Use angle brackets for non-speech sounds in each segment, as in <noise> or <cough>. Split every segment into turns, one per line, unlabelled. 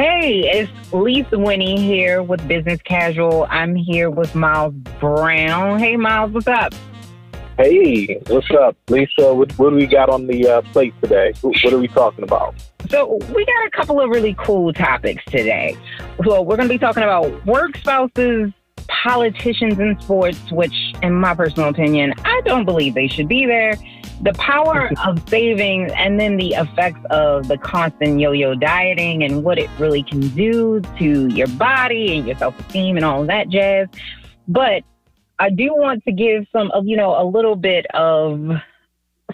Hey, it's Lisa Winnie here with Business Casual. I'm here with Miles Brown. Hey, Miles, what's up?
Hey, what's up, Lisa? What, what do we got on the uh, plate today? What are we talking about?
So, we got a couple of really cool topics today. So, we're going to be talking about work spouses, politicians in sports, which, in my personal opinion, I don't believe they should be there the power of savings and then the effects of the constant yo-yo dieting and what it really can do to your body and your self-esteem and all that jazz. But I do want to give some of, you know, a little bit of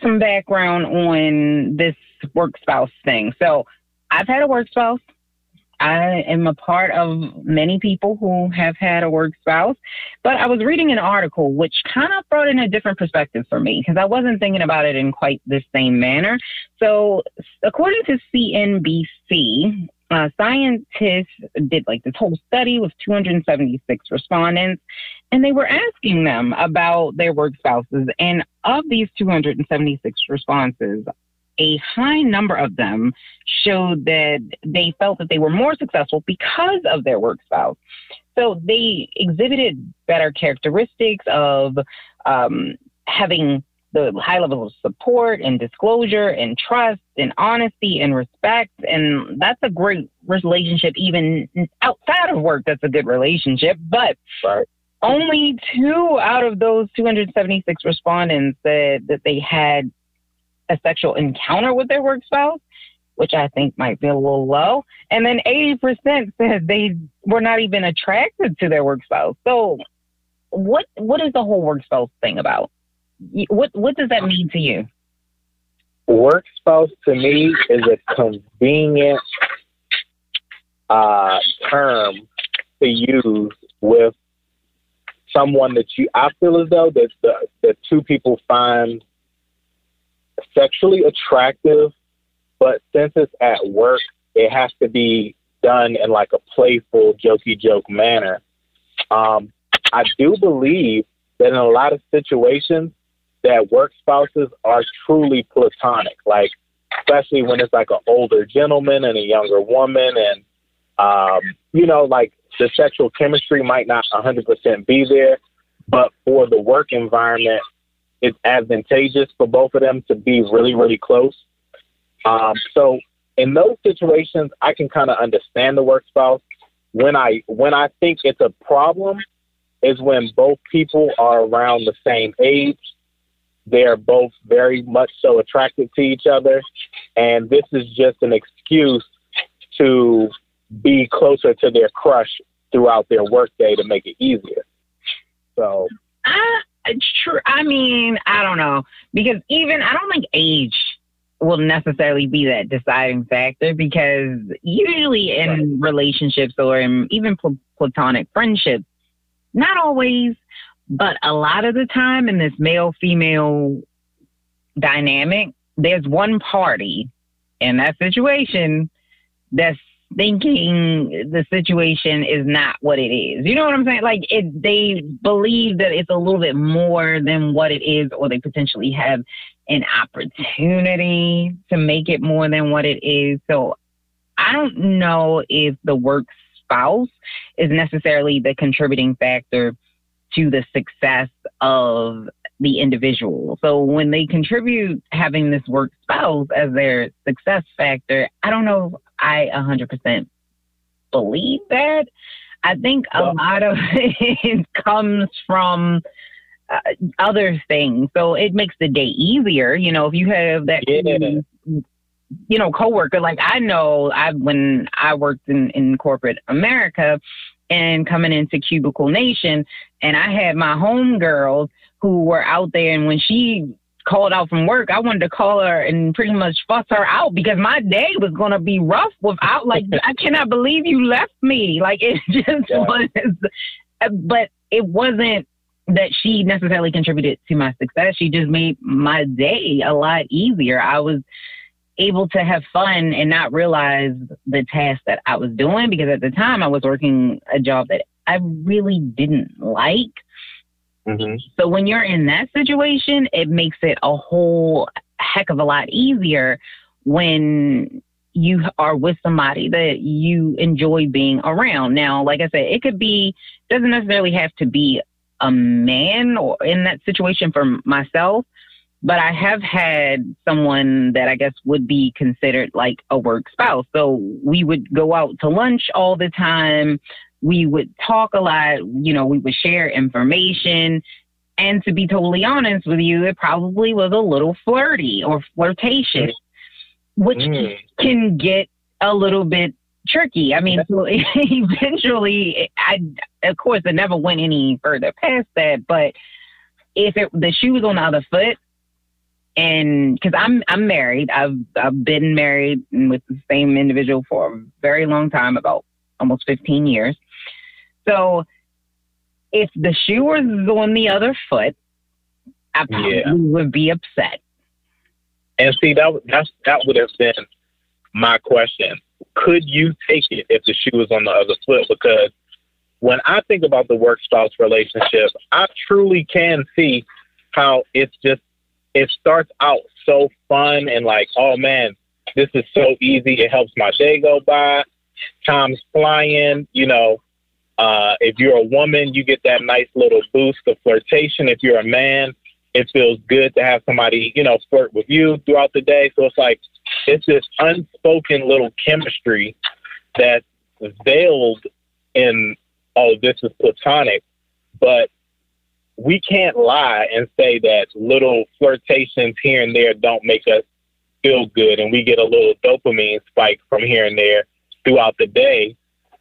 some background on this work spouse thing. So I've had a work spouse. I am a part of many people who have had a work spouse, but I was reading an article which kind of brought in a different perspective for me because I wasn't thinking about it in quite the same manner. So, according to CNBC, uh, scientists did like this whole study with 276 respondents, and they were asking them about their work spouses. And of these 276 responses, a high number of them showed that they felt that they were more successful because of their work spouse. So they exhibited better characteristics of um, having the high level of support and disclosure and trust and honesty and respect. And that's a great relationship, even outside of work, that's a good relationship. But right. only two out of those 276 respondents said that they had a sexual encounter with their work spouse, which I think might be a little low. And then 80% said they were not even attracted to their work spouse. So what what is the whole work spouse thing about? What what does that mean to you?
Work spouse to me is a convenient uh, term to use with someone that you I feel as though that the that two people find sexually attractive, but since it's at work, it has to be done in like a playful, jokey joke manner. Um, I do believe that in a lot of situations, that work spouses are truly platonic. Like, especially when it's like an older gentleman and a younger woman, and um, you know, like the sexual chemistry might not 100% be there, but for the work environment, it's advantageous for both of them to be really, really close. Um, so in those situations, I can kind of understand the work spouse. When I when I think it's a problem is when both people are around the same age. They're both very much so attracted to each other, and this is just an excuse to be closer to their crush throughout their workday to make it easier. So
I true. I mean, I don't know because even I don't think age will necessarily be that deciding factor because usually in relationships or in even pl- platonic friendships, not always, but a lot of the time in this male female dynamic, there's one party in that situation that's thinking the situation is not what it is. You know what I'm saying? Like it, they believe that it's a little bit more than what it is, or they potentially have an opportunity to make it more than what it is. So I don't know if the work spouse is necessarily the contributing factor to the success of the individual. So when they contribute having this work spouse as their success factor, I don't know I 100% believe that. I think a lot of <laughs> it comes from uh, other things. So it makes the day easier. You know, if you have that, yeah. you know, coworker, like I know I, when I worked in, in corporate America and coming into cubicle nation and I had my home girls who were out there and when she called out from work, I wanted to call her and pretty much fuss her out because my day was going to be rough without, like, <laughs> I cannot believe you left me. Like, it <laughs> just yeah. was, uh, but it wasn't that she necessarily contributed to my success. She just made my day a lot easier. I was able to have fun and not realize the task that I was doing because at the time I was working a job that I really didn't like. Mm-hmm. So when you're in that situation, it makes it a whole heck of a lot easier when you are with somebody that you enjoy being around. Now, like I said, it could be doesn't necessarily have to be a man or in that situation for myself, but I have had someone that I guess would be considered like a work spouse. So we would go out to lunch all the time. We would talk a lot, you know, we would share information. And to be totally honest with you, it probably was a little flirty or flirtatious, which mm. can get a little bit tricky. I mean, so <laughs> eventually, I, of course, it never went any further past that. But if it, the shoe was on the other foot, and because I'm I'm married, I've I've been married with the same individual for a very long time, about almost 15 years. So if the shoe was on the other foot, I probably yeah. would be upset.
And see that that's that would have been my question. Could you take it if the shoe was on the other foot? Because when I think about the work spouse relationship, I truly can see how it's just it starts out so fun and like, oh man, this is so easy. It helps my day go by. Time's flying. You know, uh, if you're a woman, you get that nice little boost of flirtation. If you're a man, it feels good to have somebody, you know, flirt with you throughout the day. So it's like, it's this unspoken little chemistry that's veiled in, oh, this is platonic. But we can't lie and say that little flirtations here and there don't make us feel good and we get a little dopamine spike from here and there throughout the day.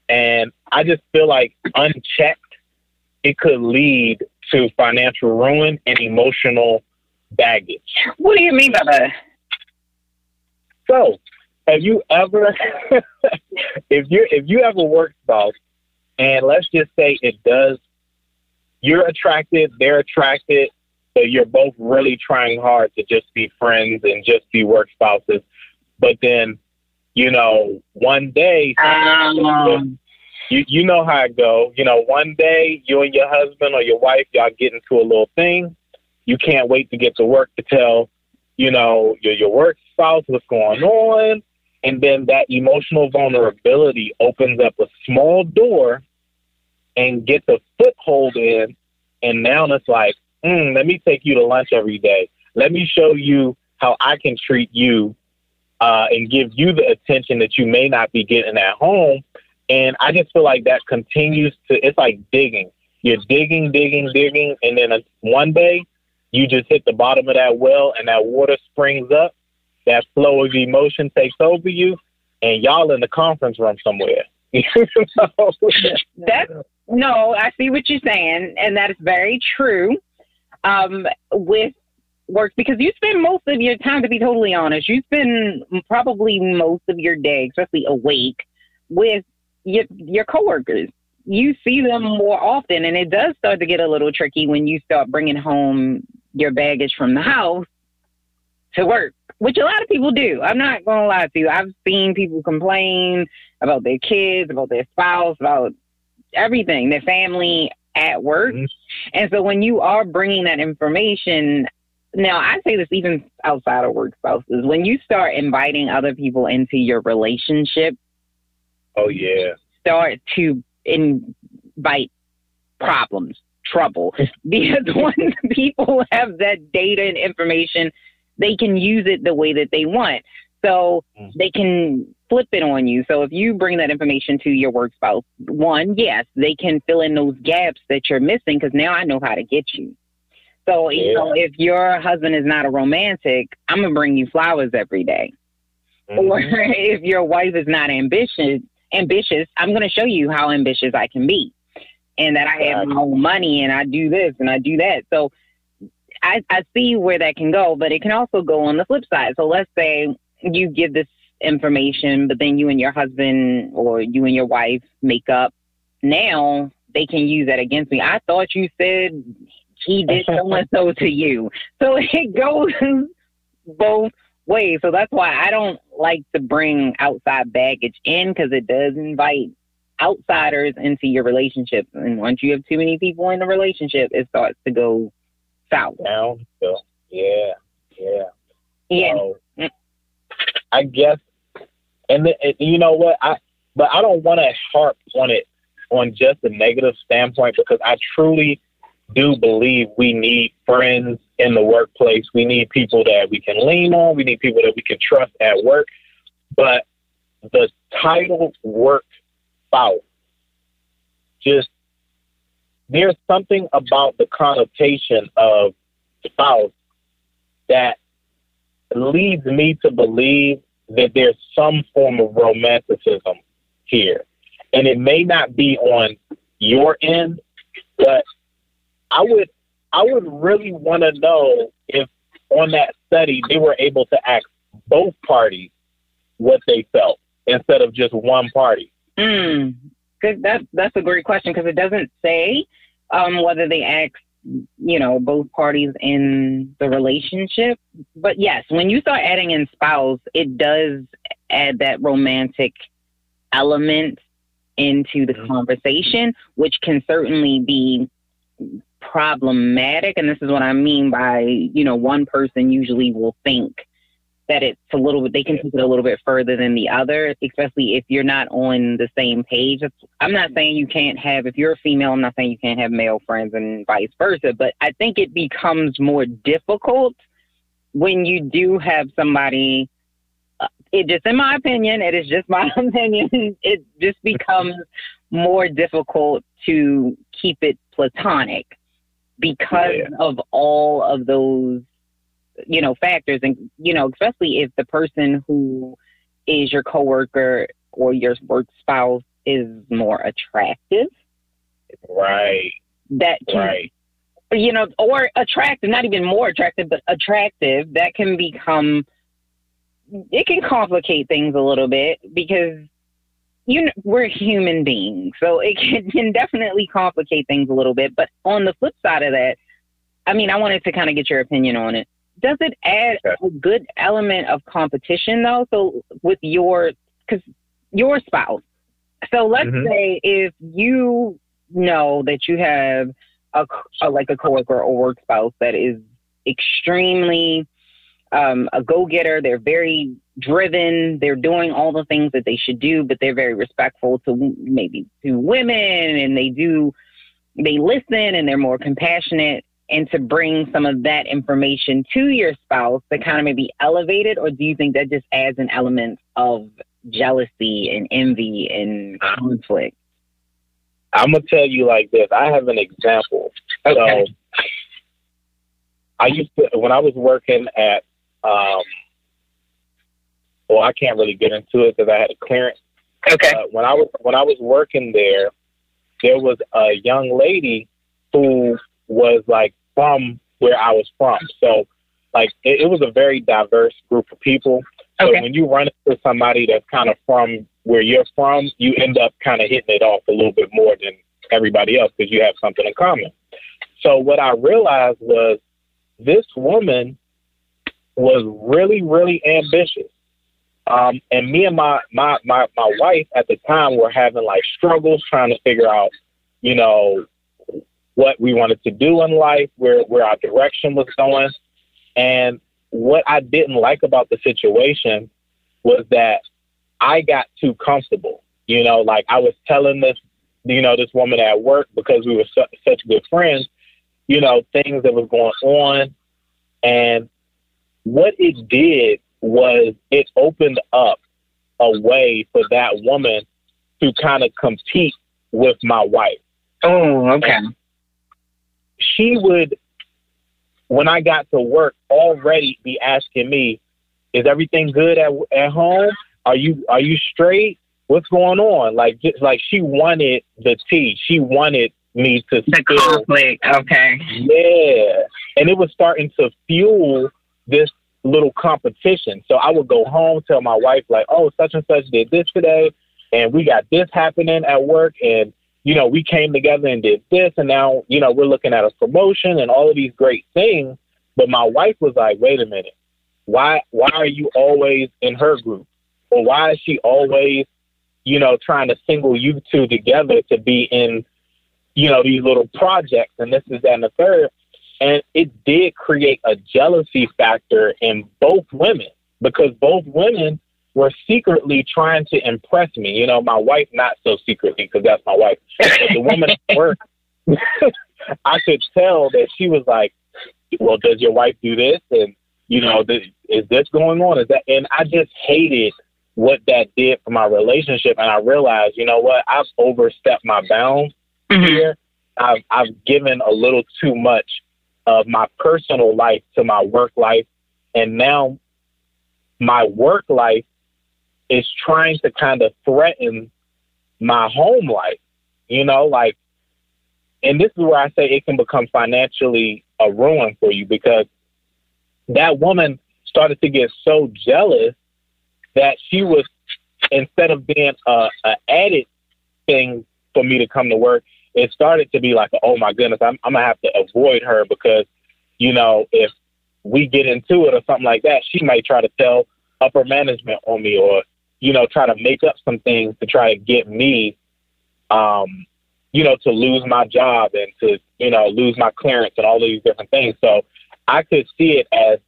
And I just feel like unchecked, it could lead to financial ruin and emotional baggage.
What do you mean by that?
So, have you ever, <laughs> if you if you ever work spouse, and let's just say it does you're attracted, they're attracted, so you're both really trying hard to just be friends and just be work spouses. But then, you know, one day, um, you you know how it go. You know, one day you and your husband or your wife y'all get into a little thing. You can't wait to get to work to tell, you know, your your work spouse what's going on, and then that emotional vulnerability opens up a small door and get a foothold in. And now it's like, mm, let me take you to lunch every day. Let me show you how I can treat you uh, and give you the attention that you may not be getting at home. And I just feel like that continues to, it's like digging. You're digging, digging, digging. And then one day you just hit the bottom of that well and that water springs up. That flow of emotion takes over you. And y'all in the conference room somewhere. <laughs>
that no, I see what you're saying, and that is very true. Um, with work because you spend most of your time, to be totally honest, you spend probably most of your day, especially awake, with your your coworkers. You see them more often, and it does start to get a little tricky when you start bringing home your baggage from the house to work, which a lot of people do. I'm not going to lie to you. I've seen people complain about their kids, about their spouse, about everything, their family at work. Mm-hmm. And so when you are bringing that information, now I say this even outside of work spouses, when you start inviting other people into your relationship,
oh yeah,
start to invite problems, trouble, <laughs> because when people have that data and information, they can use it the way that they want. So mm. they can flip it on you. So if you bring that information to your work spouse, one, yes, they can fill in those gaps that you're missing because now I know how to get you. So yeah. you know, if your husband is not a romantic, I'm gonna bring you flowers every day. Mm-hmm. Or <laughs> if your wife is not ambitious, ambitious, I'm gonna show you how ambitious I can be, and that I have my own money and I do this and I do that. So I, I see where that can go, but it can also go on the flip side. So let's say you give this information, but then you and your husband or you and your wife make up. Now they can use that against me. I thought you said he did so and so to you. So <laughs> it goes both ways. So that's why I don't like to bring outside baggage in because it does invite outsiders into your relationship. And once you have too many people in the relationship, it starts to go south.
Down. Yeah. Yeah. Yeah. So, I guess And, the, and you know what? I but I don't want to harp on it on just a negative standpoint because I truly do believe we need friends in the workplace. We need people that we can lean on. We need people that we can trust at work. But the title work spouse just there's something about the connotation of spouse that leads me to believe that there's some form of romanticism here. And it may not be on your end, but I would I would really want to know if on that study they were able to ask both parties what they felt instead of just one party.
Mm, good. That that's a great question because it doesn't say um, whether they asked you know both parties in the relationship. But yes, when you start adding in spouse, it does add that romantic element into the mm-hmm. conversation, which can certainly be problematic. And this is what I mean by, you know, one person usually will think that it's a little bit, they can take it a little bit further than the other, especially if you're not on the same page. I'm not saying you can't have, if you're a female, I'm not saying you can't have male friends and vice versa, but I think it becomes more difficult when you do have somebody. Uh, it just, in my opinion, it is just <laughs> my opinion. It just becomes more difficult to keep it platonic because yeah. of all of those you know factors. And you know especially if the person who is your coworker or your work spouse is more attractive.
Right.
That can,
right.
you know or attractive not even more attractive but attractive that can become it can complicate things a little bit because you know, we're human beings, so it can, <laughs> can definitely complicate things a little bit. But on the flip side of that, I mean, I wanted to kind of get your opinion on it. Does it add a good element of competition though? So with your, because your spouse. So let's mm-hmm. say if you know that you have a, a like a coworker or work spouse that is extremely um, a go getter. They're very driven. They're doing all the things that they should do, but they're very respectful to maybe to women and they do, they listen and they're more compassionate. And to bring some of that information to your spouse to kind of maybe elevate it, or do you think that just adds an element of jealousy and envy and conflict?
I'm gonna tell you like this. I have an example. Okay. So I used to when I was working at um, well, I can't really get into it because I had a clearance.
Okay. Uh,
when I was when I was working there, there was a young lady who was like from where I was from. So, like, it, it was a very diverse group of people. So okay. when you run into somebody that's kind of from where you're from, you end up kind of hitting it off a little bit more than everybody else because you have something in common. So what I realized was this woman was really, really ambitious. Um, and me and my, my, my, my wife at the time were having like struggles trying to figure out, you know, what we wanted to do in life, where, where our direction was going. And what I didn't like about the situation was that I got too comfortable. You know, like I was telling this, you know, this woman at work because we were su- such good friends, you know, things that was going on. And what it did was it opened up a way for that woman to kind of compete with my wife.
Oh, okay. And
she would, when I got to work, already be asking me, "Is everything good at at home? Are you are you straight? What's going on?" Like just like she wanted the tea. She wanted me to
the conflict. Okay.
Yeah, and it was starting to fuel this little competition. So I would go home, tell my wife, like, oh, such and such did this today, and we got this happening at work, and, you know, we came together and did this, and now, you know, we're looking at a promotion and all of these great things. But my wife was like, wait a minute, why why are you always in her group? Or why is she always, you know, trying to single you two together to be in, you know, these little projects and this is that and the third. And it did create a jealousy factor in both women because both women were secretly trying to impress me. You know, my wife not so secretly because that's my wife, but the woman at work, <laughs> I could tell that she was like, "Well, does your wife do this?" And you know, is this going on? Is that? And I just hated what that did for my relationship, and I realized, you know what, I've overstepped my bounds mm-hmm. here. I've I've given a little too much of my personal life to my work life, and now my work life is trying to kind of threaten my home life. You know, like, and this is where I say it can become financially a ruin for you because that woman started to get so jealous that she was instead of being a, a added thing for me to come to work, it started to be like, oh my goodness, I'm, I'm gonna have to avoid her because, you know, if we get into it or something like that, she might try to tell upper management on me or, you know, try to make up some things to try to get me, um, you know, to lose my job and to, you know, lose my clearance and all these different things. So I could see it as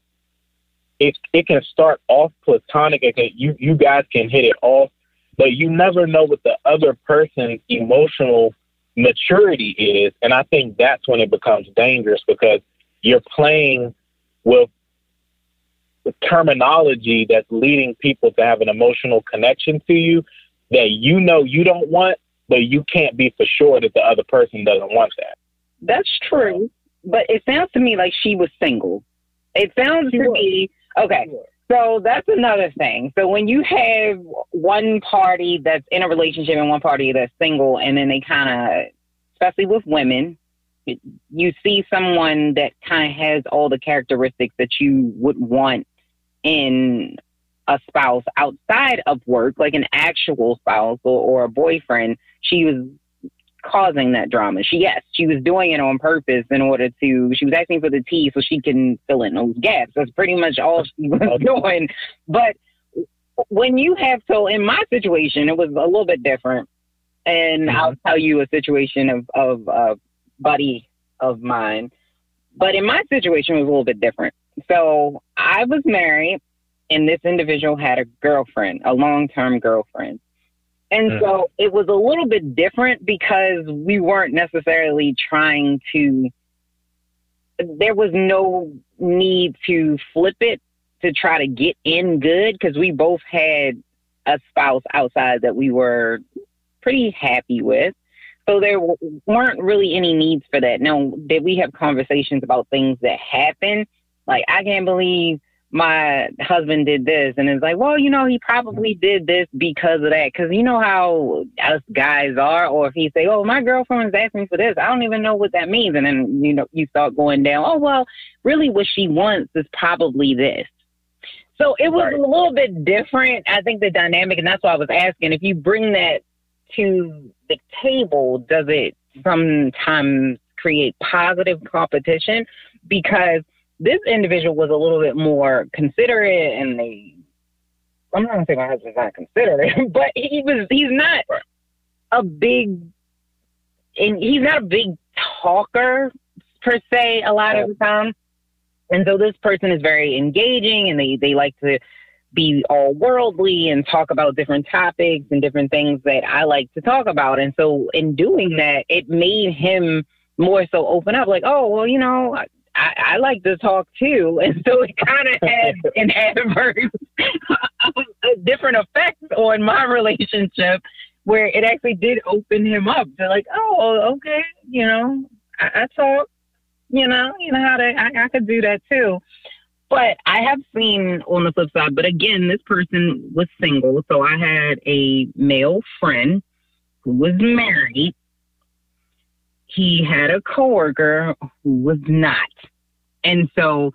it it can start off platonic. It can, you you guys can hit it off, but you never know what the other person's emotional maturity is, and I think that's when it becomes dangerous because you're playing with terminology that's leading people to have an emotional connection to you that you know you don't want, but you can't be for sure that the other person doesn't want that.
That's true, but it sounds to me like she was single. It sounds she to was. me Okay. So that's another thing. So when you have one party that's in a relationship and one party that's single, and then they kind of, especially with women, you see someone that kind of has all the characteristics that you would want in a spouse outside of work, like an actual spouse or, or a boyfriend. She was causing that drama. She yes, she was doing it on purpose in order to she was asking for the tea so she can fill in those gaps. That's pretty much all she <laughs> was doing. But when you have so in my situation it was a little bit different. And mm-hmm. I'll tell you a situation of of a buddy of mine. But in my situation it was a little bit different. So I was married and this individual had a girlfriend, a long term girlfriend. And mm. so it was a little bit different because we weren't necessarily trying to, there was no need to flip it to try to get in good because we both had a spouse outside that we were pretty happy with. So there weren't really any needs for that. Now, did we have conversations about things that happened? Like, I can't believe my husband did this and it's like well you know he probably did this because of that. Because you know how us guys are or if he say oh my girlfriend's asking me for this i don't even know what that means. And then you know you start going down oh well really what she wants is probably this. So it was right. a little bit different i think the dynamic and that's why i was asking if you bring that to the table does it sometimes create positive competition? Because this individual was a little bit more considerate and they I'm not gonna say my husband's not considerate, <laughs> but he was he's not a big and he's not a big talker per se a lot of the time. And so this person is very engaging and they, they like to be all worldly and talk about different topics and different things that I like to talk about. And so in doing that, it made him more so open up like, oh, well, you know, I, I like to talk too, <laughs> and so it kind of had an adverse, a different effect on my relationship, where it actually did open him up. To like, oh, okay, you know, I, I talk, you know, you know how to, I, I could do that too. But I have seen on the flip side, but again, this person was single, so I had a male friend who was married he had a coworker who was not. And so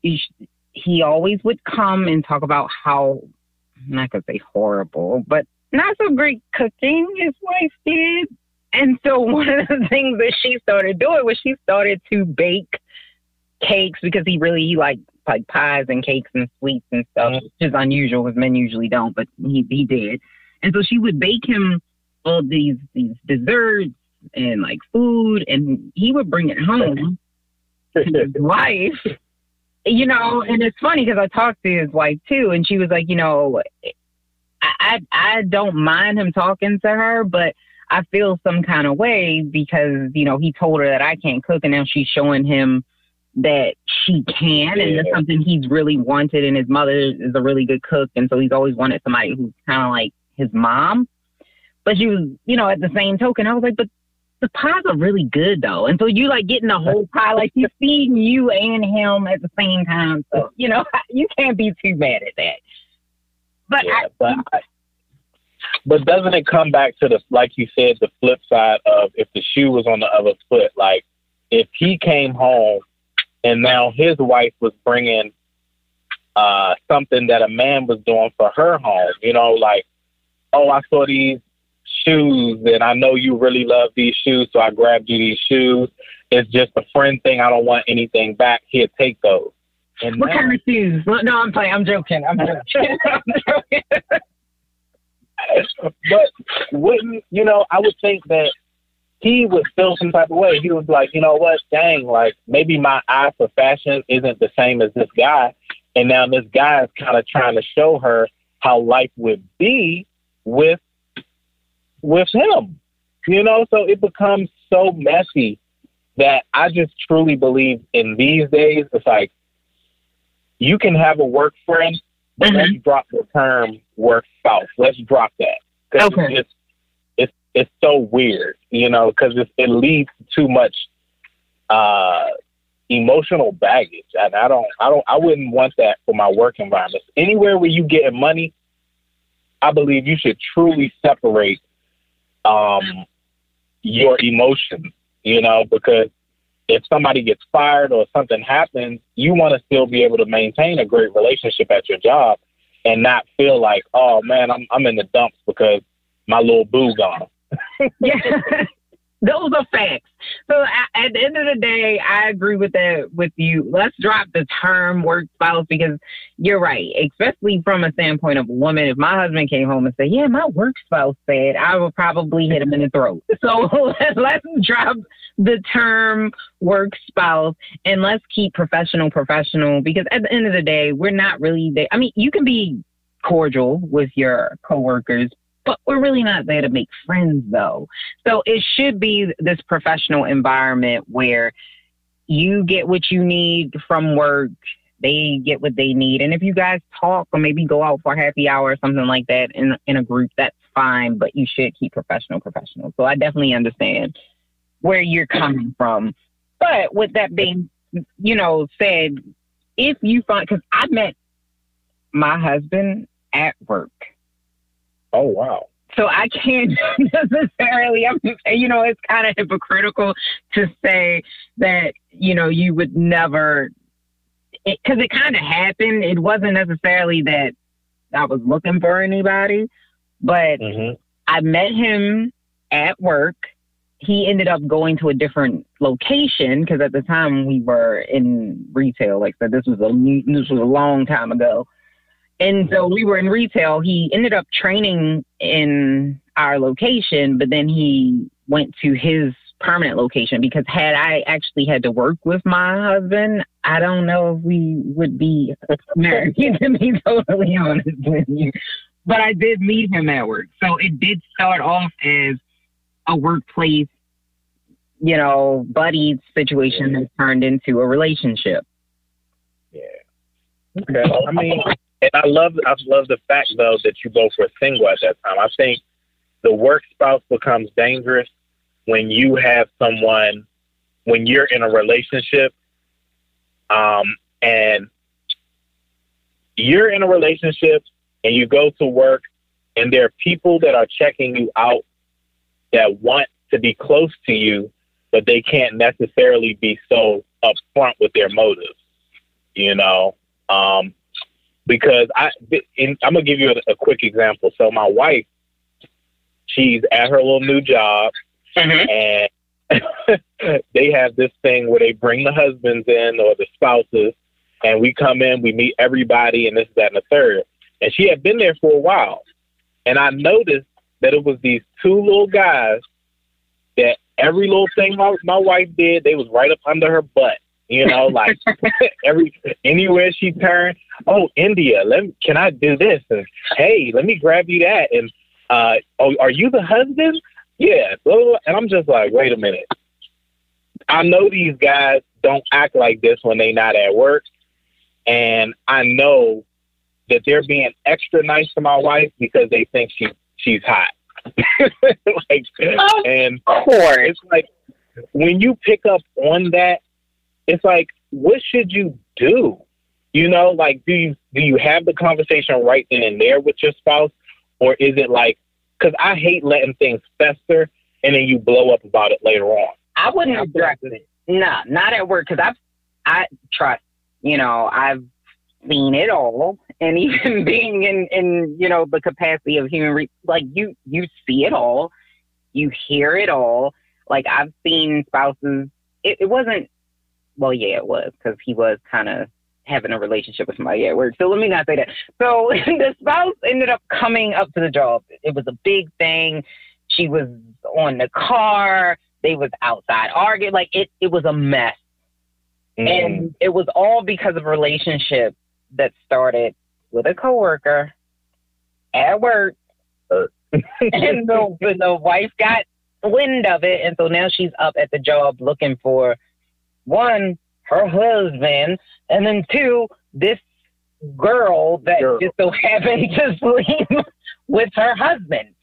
he, always would come and talk about how, I'm not going to say horrible, but not so great cooking his wife did. And so <laughs> one of the things that she started doing was she started to bake cakes because he really he liked like pies and cakes and sweets and stuff, mm-hmm. which is unusual because men usually don't, but he he did. And so she would bake him all these these desserts and like food, and he would bring it home <laughs> to his wife. You know, and it's funny because I talked to his wife too, and she was like, you know, I I don't mind him talking to her, but I feel some kind of way because you know he told her that I can't cook, and now she's showing him that she can, and it's something he's really wanted. And his mother is a really good cook, and so he's always wanted somebody who's kind of like his mom. But she was, you know, at the same token, I was like, but the pies are really good though. And so you like getting the whole pie, like you're feeding you and him at the same time. So, you know, <laughs> you can't be too mad at that. But
yeah,
I,
but I, but doesn't it come back to the like you said, the flip side of if the shoe was on the other foot? Like if he came home and now his wife was bringing uh, something that a man was doing for her home, you know, like oh, I saw these shoes and I know you really love these shoes, so I grabbed you these shoes. It's just a friend thing. I don't want anything back. Here, take those.
And what now, kind of shoes? No, I'm playing. I'm joking. I'm joking. I'm <laughs> joking. <laughs>
but wouldn't you know? I would think that he would feel some type of way. He was like, you know what? Dang, like maybe my eye for fashion isn't the same as this guy, and now this guy is kind of trying to show her how life would be with with him. You know, so it becomes so messy that I just truly believe in these days it's like you can have a work friend, but mm-hmm. let's drop the term work spouse. Let's drop that because okay. it's it's it's so weird, you know, because it leads to too much uh, emotional baggage, and I don't, I don't, I wouldn't want that for my work environment. Anywhere where you get money, I believe you should truly separate um, your emotions, you know, because if somebody gets fired or something happens, you want to still be able to maintain a great relationship at your job and not feel like, oh man, I'm I'm in the dumps because my little boo gone. <laughs>
yeah. Those are facts. So at the end of the day, I agree with that with you. Let's drop the term work spouse because you're right, especially from a standpoint of a woman. If my husband came home and said, "Yeah, my work spouse said," I would probably hit him in the throat. <laughs> So <laughs> let's drop the term work spouse and let's keep professional professional because at the end of the day, we're not really there. I mean, you can be cordial with your coworkers, but we're really not there to make friends though. So it should be this professional environment where you get what you need from work, they get what they need. And if you guys talk or maybe go out for a happy hour or something like that in in a group, that's fine, but you should keep professional professional. So I definitely understand where you're coming from. But with that being, you know, said, if you find, because I met my husband at work.
Oh wow.
So I can't <laughs> necessarily, I'm, you know, it's kind of hypocritical to say that, you know, you would never, because it, it kind of happened. It wasn't necessarily that I was looking for anybody, but mm-hmm. I met him at work. He ended up going to a different location because at the time we were in retail. Like I said, this was a this was a long time ago. And so we were in retail. He ended up training in our location, but then he went to his permanent location because had I actually had to work with my husband, I don't know if we would be <laughs> married, to be totally honest with you. But I did meet him at work. So it did start off as a workplace, you know, buddy situation that turned into a relationship.
Yeah. Okay. I mean, and I love I love the fact though that you both were single at that time. I think the work spouse becomes dangerous when you have someone when you're in a relationship um, and you're in a relationship and you go to work and there are people that are checking you out that want to be close to you but they can't necessarily be so upfront with their motives you know um, because I in, I'm gonna give you a, a, quick example. So my wife, she's at her little new job, mm-hmm. and <laughs> they have this thing where they bring the husbands in or the spouses, and we come in, we meet everybody, and this, that, and the third. And she had been there for a while, and I noticed that it was these two little guys that every little thing my, my wife did, they was right up under her butt. You know, <laughs> like every anywhere she turned, oh India, let me, can I do this? And hey, let me grab you that. And uh, oh, are you the husband? Yeah. And I'm just like, wait a minute. I know these guys don't act like this when they not at work, and I know that they're being extra nice to my wife because they think she she's hot. <laughs> like, and
of
and
course.
it's like when you pick up on that, it's like, what should you do? You know, like, do you do you have the conversation right then and there with your spouse, or is it like, because I hate letting things fester and then you blow up about it later on.
I wouldn't address it. No, not at work because I've I trust. You know, I've seen it all, and <laughs> even being in in you know the capacity of human, re- like you you see it all, you hear it all. Like I've seen spouses. It, it wasn't. Well, yeah, it was because he was kind of having a relationship with somebody at work. So let me not say that. So <laughs> the spouse ended up coming up to the job. It was a big thing. She was on the car. They was outside arguing. Like it, it was a mess.
Mm.
And it was all because of a relationship that started with a coworker at work. <laughs> and the, the wife got wind of it. And so now she's up at the job looking for one, her husband, and then two, this girl that
Girl.
just so happened to sleep <laughs> with her husband.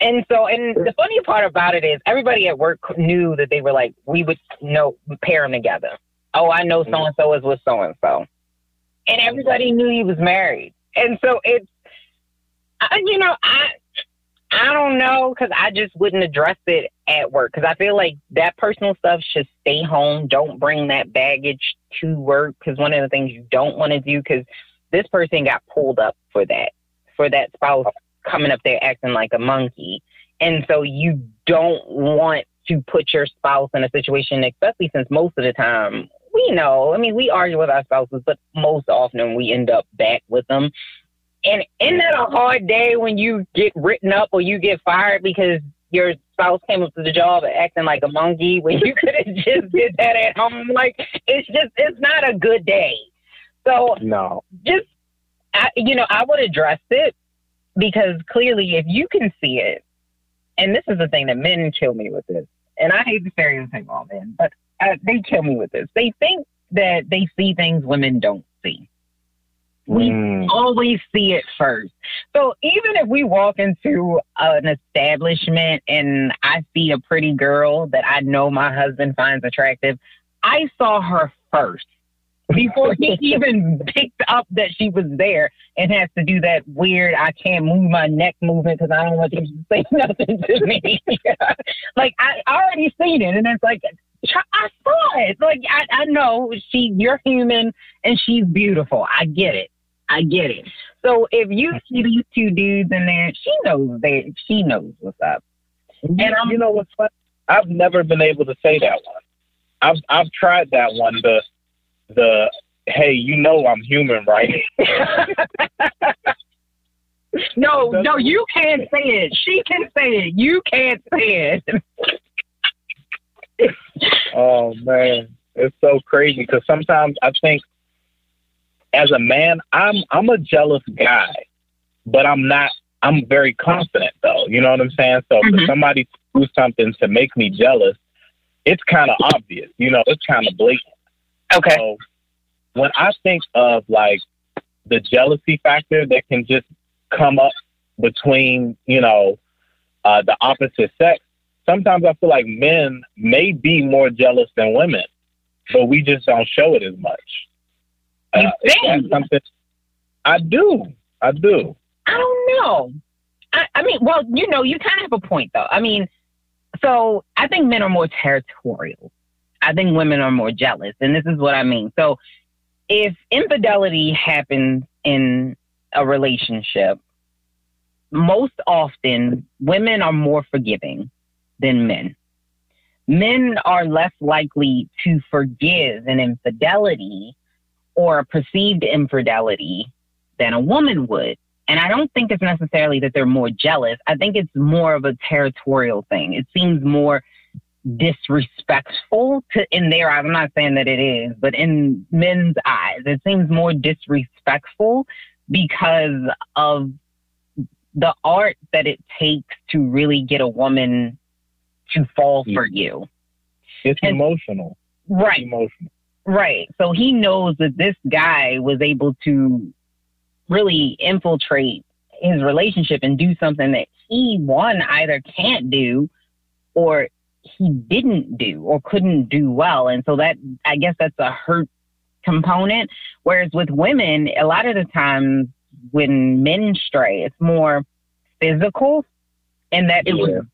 And so, and the funny part about it is everybody at work knew that they were like, we would know, pair them together. Oh, I know so and so is with so and so. And everybody knew he was married. And so it's, I, you know, I, I don't know because I just wouldn't address it at work because I feel like that personal stuff should stay home. Don't bring that baggage to work because one of the things you don't want to do because this person got pulled up for that, for that spouse coming up there acting like a monkey. And so you don't want to put your spouse in a situation, especially since most of the time we know, I mean, we argue with our spouses, but most often we end up back with them. And isn't that a hard day when you get written up or you get fired because your spouse came up to the job acting like a monkey when you <laughs> could have just did that at home? Like, it's just, it's not a good day. So
No.
just, I, you know, I would address it because clearly if you can see it, and this is the thing that men kill me with this, and I hate to stereotype all men, but uh, they kill me with this. They think that they see things women don't see. We
Mm.
always see it first. So even if we walk into an establishment and I see a pretty girl that I know my husband finds attractive, I saw her first <laughs> before he even picked up that she was there and has to do that weird I can't move my neck movement because I don't want you to <laughs> say nothing to me. <laughs> like I already seen it and it's like I saw it. Like I, I know she you're human and she's beautiful. I get it. I get it. So if you see these two dudes in there, she knows that she knows what's up.
And
I'm-
you know what's fun? I've never been able to say that one. I've I've tried that one. The the hey, you know I'm human, right? <laughs>
no, no, you can't say it. She can say it. You can't say it.
oh man, it's so crazy because sometimes I think as a man, I'm I'm a jealous guy, but I'm not. I'm very confident though. You know what I'm saying? So for
Mhm.
somebody to do something to make me jealous, it's kind of obvious. You know, it's kind of blatant.
Okay.
So when I think of like the jealousy factor that can just come up between, you know, uh, the opposite sex, sometimes I feel like men may be more jealous than women, but we just don't show it as much.
Uh, you
is
think?
something I do. I do.
I don't know. I, I mean, well, you know, you kind of have a point though. I mean, so I think men are more territorial. I think women are more jealous, and this is what I mean. So, if infidelity happens in a relationship, most often women are more forgiving than men. Men are less likely to forgive an infidelity or a perceived infidelity than a woman would. And I don't think it's necessarily that they're more jealous. I think it's more of a territorial thing. It seems more disrespectful to in their eyes. I'm not saying that it is, but in men's eyes, it seems more disrespectful because of the art that it takes to really get a woman to fall for you.
It's and, emotional.
Right.
It's emotional.
Right. So he knows that this guy was able to really infiltrate his relationship and do something that he one either can't do or he didn't do or couldn't do well. And so that I guess that's a hurt component. Whereas with women, a lot of the times when men stray, it's more physical and that it was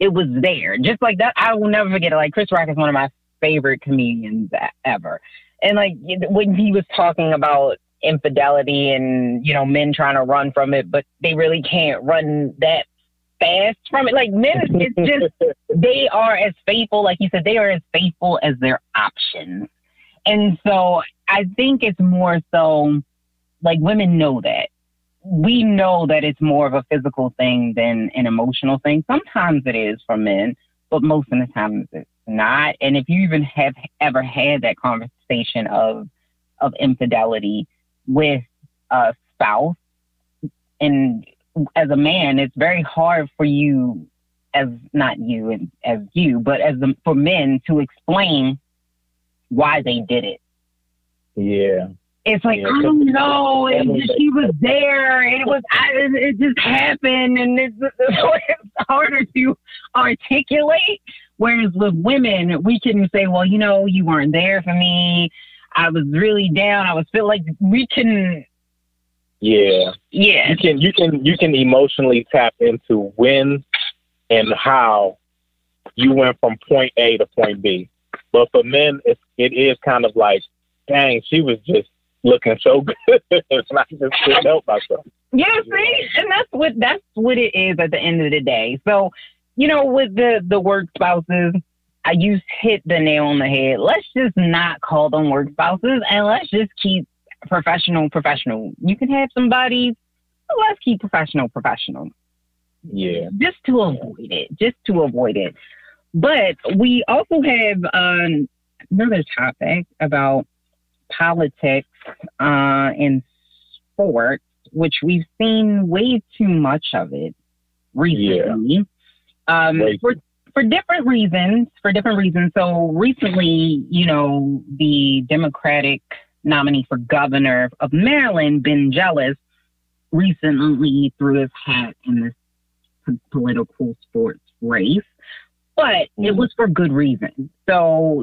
it was there. Just like that, I will never forget it. Like Chris Rock is one of my favorite comedians ever. And like when he was talking about infidelity and, you know, men trying to run from it, but they really can't run that fast from it. Like men, it's just, <laughs> they are as faithful, like you said, they are as faithful as their options. And so I think it's more so like women know that. We know that it's more of a physical thing than an emotional thing. Sometimes it is for men, but most of the time it's not. And if you even have ever had that conversation of of infidelity with a spouse, and as a man, it's very hard for you, as not you and as you, but as the, for men to explain why they did it.
Yeah.
It's like yeah, I don't know. It just, she was there. It was. I, it just happened, and it's, <laughs> it's harder to articulate. Whereas with women, we can say, "Well, you know, you weren't there for me. I was really down. I was feel like we can."
Yeah.
Yeah.
You can you can you can emotionally tap into when and how you went from point A to point B. But for men, it's, it is kind of like, dang, she was just looking so <laughs> good. and I just couldn't help myself.
Yeah, see, and that's what that's what it is at the end of the day. So, you know, with the the work spouses, I used hit the nail on the head. Let's just not call them work spouses, and let's just keep professional professional. You can have somebody. Let's keep professional professional.
Yeah.
Just to avoid it. Just to avoid it. But we also have um, another topic about politics uh, in sports, which we've seen way too much of it recently. Um, for for different reasons. For different reasons. So recently, you know, the Democratic nominee for governor of Maryland, Ben Jealous, recently threw his hat in this political sports race, but it was for good reason. So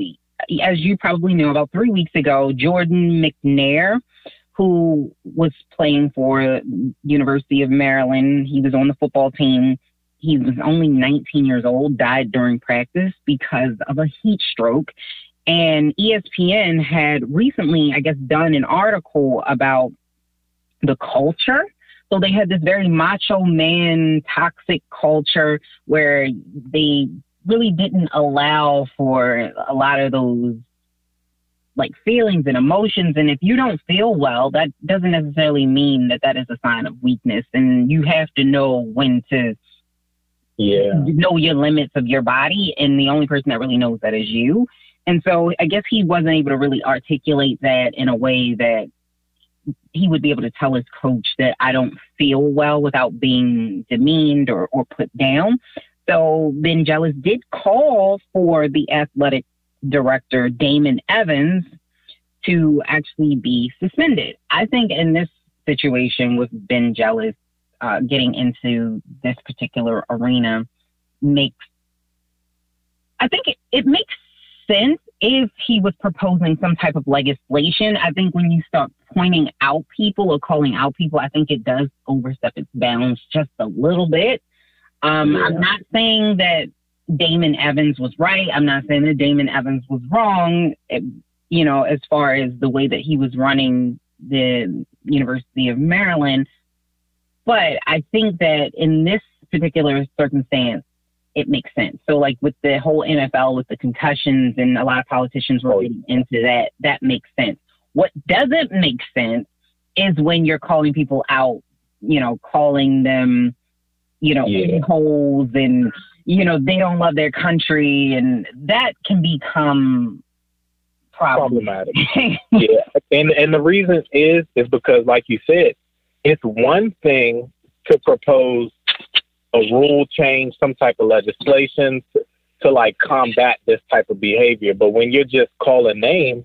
as you probably know, about three weeks ago, Jordan McNair, who was playing for University of Maryland, he was on the football team. He was only 19 years old, died during practice because of a heat stroke. And ESPN had recently, I guess, done an article about the culture. So they had this very macho man, toxic culture where they really didn't allow for a lot of those like feelings and emotions. And if you don't feel well, that doesn't necessarily mean that that is a sign of weakness. And you have to know when to
yeah
know your limits of your body. And the only person that really knows that is you. And so I guess he wasn't able to really articulate that in a way that he would be able to tell his coach that I don't feel well without being demeaned or, or put down. So Ben Jealous did call for the athletic director, Damon Evans, to actually be suspended. I think in this situation with Ben Jealous uh, getting into this particular arena makes, I think it, it makes sense if he was proposing some type of legislation. I think when you start pointing out people or calling out people, I think it does overstep its bounds just a little bit. Um, yeah. I'm not saying that Damon Evans was right. I'm not saying that Damon Evans was wrong, eh, you know, as far as the way that he was running the University of Maryland. But I think that in this particular circumstance, it makes sense. So, like with the whole NFL, with the concussions, and a lot of politicians were oh, getting into that, that makes sense. What doesn't make sense is when you're calling people out, you know, calling them you know, yeah. holes and you know, they don't love their country, and that can become
problematic. <laughs> yeah, and and the reason is is because, like you said, it's one thing to propose a rule change, some type of legislation to, to like combat this type of behavior, but when you're just calling names,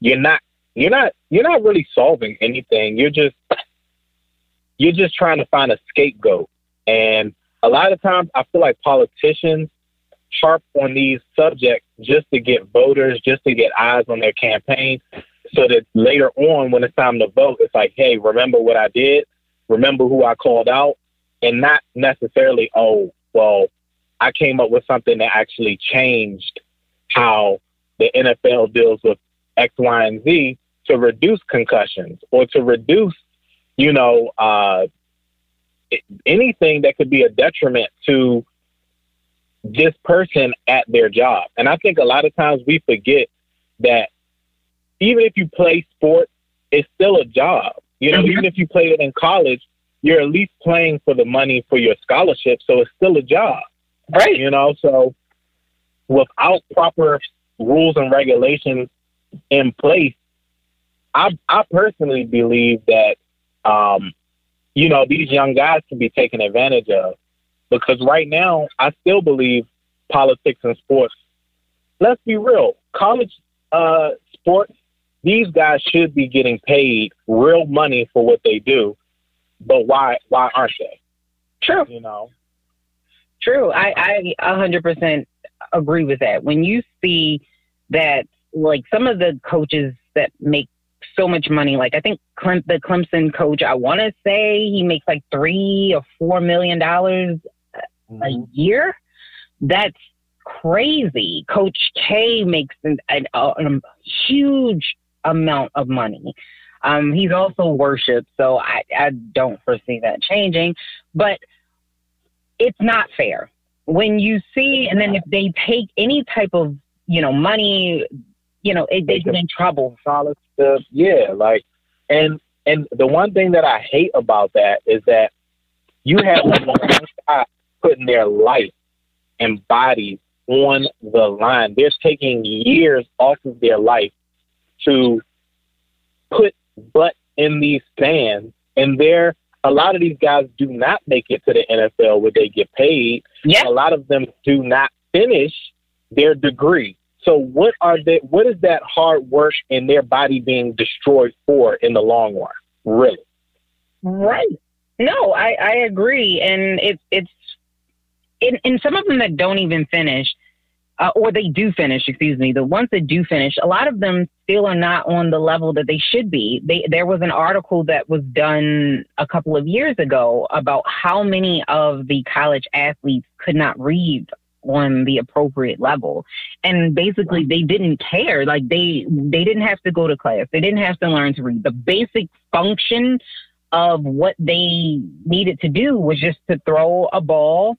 you're not you're not you're not really solving anything. You're just you're just trying to find a scapegoat. And a lot of times I feel like politicians harp on these subjects just to get voters, just to get eyes on their campaign, so that later on, when it's time to vote, it's like, hey, remember what I did? Remember who I called out? And not necessarily, oh, well, I came up with something that actually changed how the NFL deals with X, Y, and Z to reduce concussions or to reduce, you know, uh, anything that could be a detriment to this person at their job. And I think a lot of times we forget that even if you play sports, it's still a job. You know, mm-hmm. even if you play it in college, you're at least playing for the money for your scholarship, so it's still a job.
Right.
You know, so without proper rules and regulations in place, I I personally believe that um, you know, these young guys can be taken advantage of. Because right now, I still believe politics and sports. Let's be real. College uh, sports, these guys should be getting paid real money for what they do. But why? Why aren't they?
True.
You know.
True. I I hundred percent agree with that. When you see that, like some of the coaches that make so much money. Like I think Clem- the Clemson coach, I want to say he makes like three or four million dollars mm-hmm. a year. That's crazy. Coach K makes an, an, a huge amount of money. Um, he's also worshipped, so I, I don't foresee that changing. But it's not fair when you see, and then if they take any type of you know money, you know, it, they get in trouble.
Solid stuff, yeah. Like, and and the one thing that I hate about that is that you have one putting their life and bodies on the line. They're taking years off of their life to put butt in these stands, and they're a lot of these guys do not make it to the NFL where they get paid.
Yeah.
A lot of them do not finish their degree. So what are they? What is that hard work and their body being destroyed for in the long run? Really?
Right. No, I, I agree, and it's it's in, in some of them that don't even finish, uh, or they do finish. Excuse me. The ones that do finish, a lot of them still are not on the level that they should be. They, there was an article that was done a couple of years ago about how many of the college athletes could not read on the appropriate level and basically they didn't care like they they didn't have to go to class they didn't have to learn to read the basic function of what they needed to do was just to throw a ball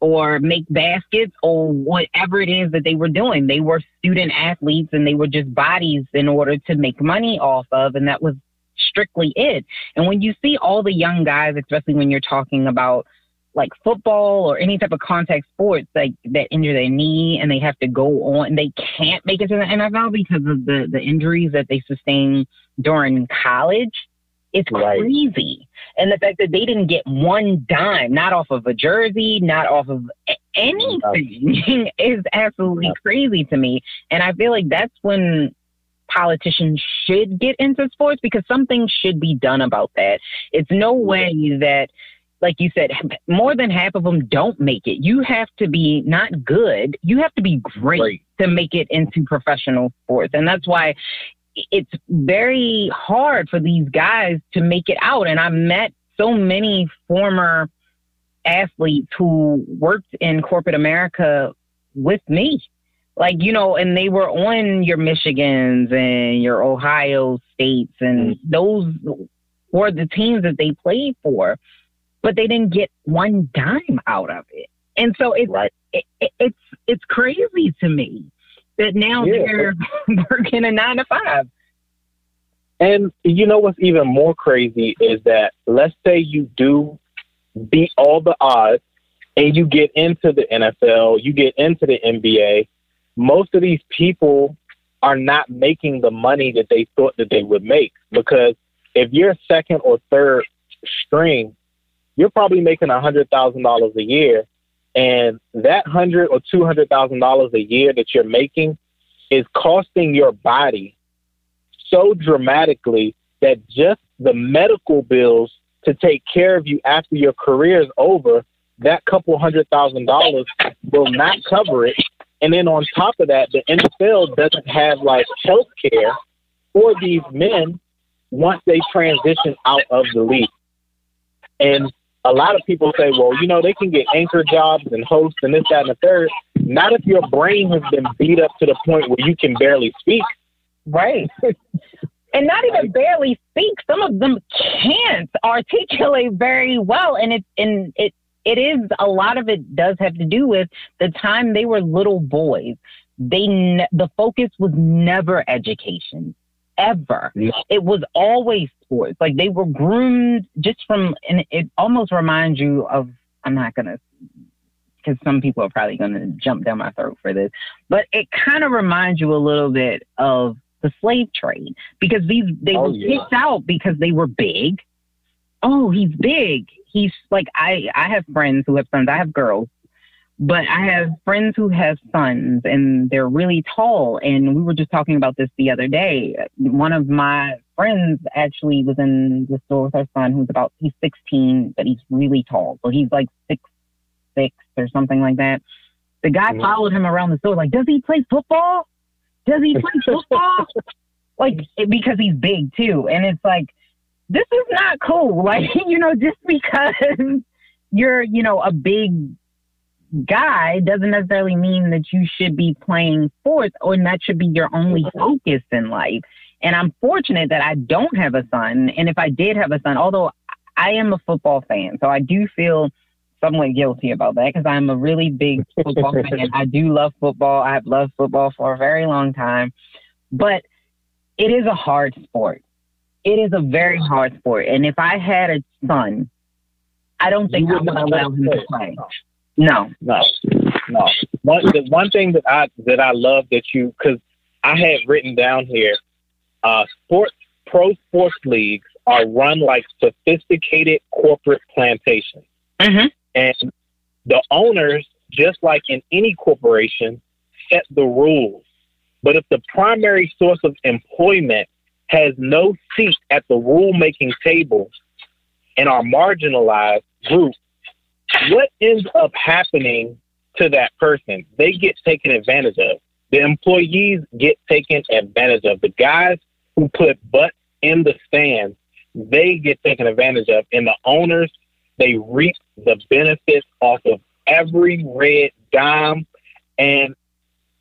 or make baskets or whatever it is that they were doing they were student athletes and they were just bodies in order to make money off of and that was strictly it and when you see all the young guys especially when you're talking about like football or any type of contact sports like that injure their knee and they have to go on they can't make it to the NFL because of the the injuries that they sustain during college. It's right. crazy. And the fact that they didn't get one dime, not off of a jersey, not off of anything, <laughs> is absolutely crazy to me. And I feel like that's when politicians should get into sports because something should be done about that. It's no way that like you said, more than half of them don't make it. You have to be not good, you have to be great, great. to make it into professional sports. And that's why it's very hard for these guys to make it out. And I met so many former athletes who worked in corporate America with me. Like, you know, and they were on your Michigans and your Ohio States, and mm-hmm. those were the teams that they played for but they didn't get one dime out of it. And so it's right. it, it, it's it's crazy to me that now yeah. they're <laughs> working a nine to five.
And you know what's even more crazy is that let's say you do beat all the odds and you get into the NFL, you get into the NBA, most of these people are not making the money that they thought that they would make because if you're second or third string, you're probably making a hundred thousand dollars a year, and that hundred or two hundred thousand dollars a year that you're making is costing your body so dramatically that just the medical bills to take care of you after your career is over, that couple hundred thousand dollars will not cover it. And then on top of that, the NFL doesn't have like health care for these men once they transition out of the league. And a lot of people say, well, you know, they can get anchor jobs and hosts and this, that, and the third. Not if your brain has been beat up to the point where you can barely speak.
Right. <laughs> and not even barely speak. Some of them can't articulate very well, and it and it it is a lot of it does have to do with the time they were little boys. They ne- the focus was never education, ever. Yeah. It was always sports. Like they were groomed just from, and it almost reminds you of. I'm not gonna because some people are probably going to jump down my throat for this, but it kind of reminds you a little bit of the slave trade because these they oh, were yeah. picked out because they were big. Oh, he's big. He's like I I have friends who have sons. I have girls, but I have friends who have sons and they're really tall. And we were just talking about this the other day. One of my friends actually was in the store with her son who's about he's 16, but he's really tall. So he's like six six or something like that. The guy mm-hmm. followed him around the store like, does he play football? Does he play football? <laughs> like because he's big too, and it's like this is not cool. <laughs> Like you know, just because <laughs> you're you know a big guy doesn't necessarily mean that you should be playing sports or that should be your only focus in life. And I'm fortunate that I don't have a son. And if I did have a son, although I am a football fan, so I do feel somewhat guilty about that because I'm a really big football fan. <laughs> I do love football. I've loved football for a very long time, but it is a hard sport. It is a very hard sport. And if I had a son, I don't think I would allow him to play. No,
no, no. One the one thing that I that I love that you because I had written down here, uh, sports pro sports leagues are run like sophisticated corporate plantations.
Mm-hmm.
And the owners, just like in any corporation, set the rules. But if the primary source of employment has no seat at the rulemaking table and are marginalized group, what ends up happening to that person? They get taken advantage of. The employees get taken advantage of. The guys who put butts in the stands, they get taken advantage of. And the owners they reap the benefits off of every red dime, and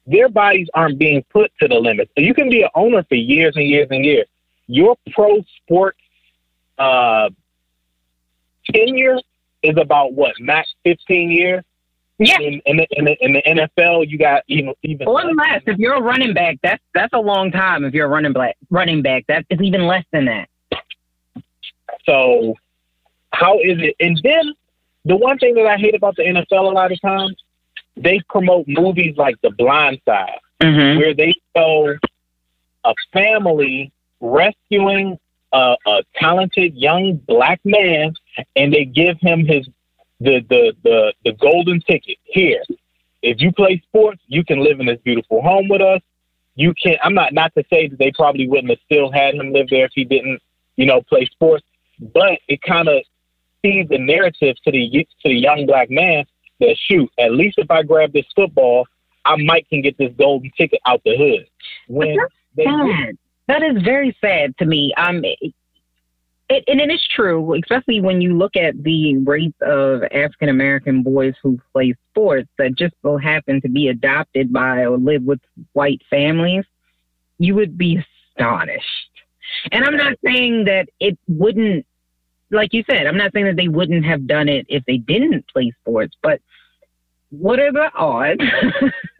their bodies aren't being put to the limit. So you can be an owner for years and years and years. Your pro sports uh, tenure is about what max fifteen years.
Yeah.
In, in, the, in, the, in the NFL, you got even even
or less. If you're a running back, that's that's a long time. If you're a running back, running back, that is even less than that.
So how is it? And then the one thing that I hate about the NFL a lot of times, they promote movies like The Blind Side,
mm-hmm.
where they show a family rescuing a, a talented young black man, and they give him his the the the the golden ticket here. If you play sports, you can live in this beautiful home with us. You can. I'm not not to say that they probably wouldn't have still had him live there if he didn't, you know, play sports. But it kind of feeds the narrative to the to the young black man that shoot, at least if I grab this football, I might can get this golden ticket out the hood.
When they sad. That is very sad to me. Um, it, and it is true, especially when you look at the rates of African American boys who play sports that just so happen to be adopted by or live with white families. You would be astonished. And I'm not saying that it wouldn't like you said, I'm not saying that they wouldn't have done it if they didn't play sports, but what are the odds <laughs>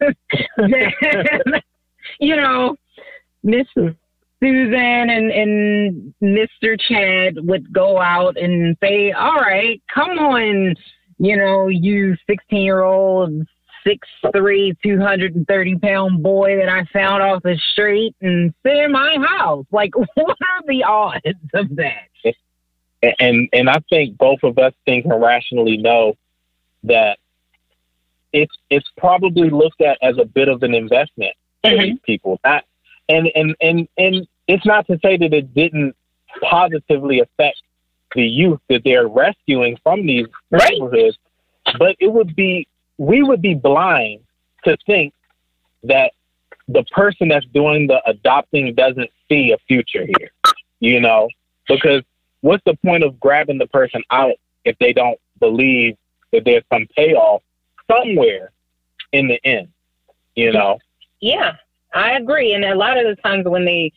that, <laughs> you know, Miss Susan and, and Mr. Chad would go out and say, all right, come on, you know, you 16 year old, six three, 230 pound boy that I found off the street and sit in my house. Like, <laughs> what are the odds of that?
And and I think both of us think and rationally know that it's it's probably looked at as a bit of an investment for mm-hmm. these people. Not, and and and and it's not to say that it didn't positively affect the youth that they're rescuing from these right. neighborhoods, but it would be we would be blind to think that the person that's doing the adopting doesn't see a future here, you know, because what's the point of grabbing the person out if they don't believe that there's some payoff somewhere in the end, you know?
Yeah, I agree. And a lot of the times when they,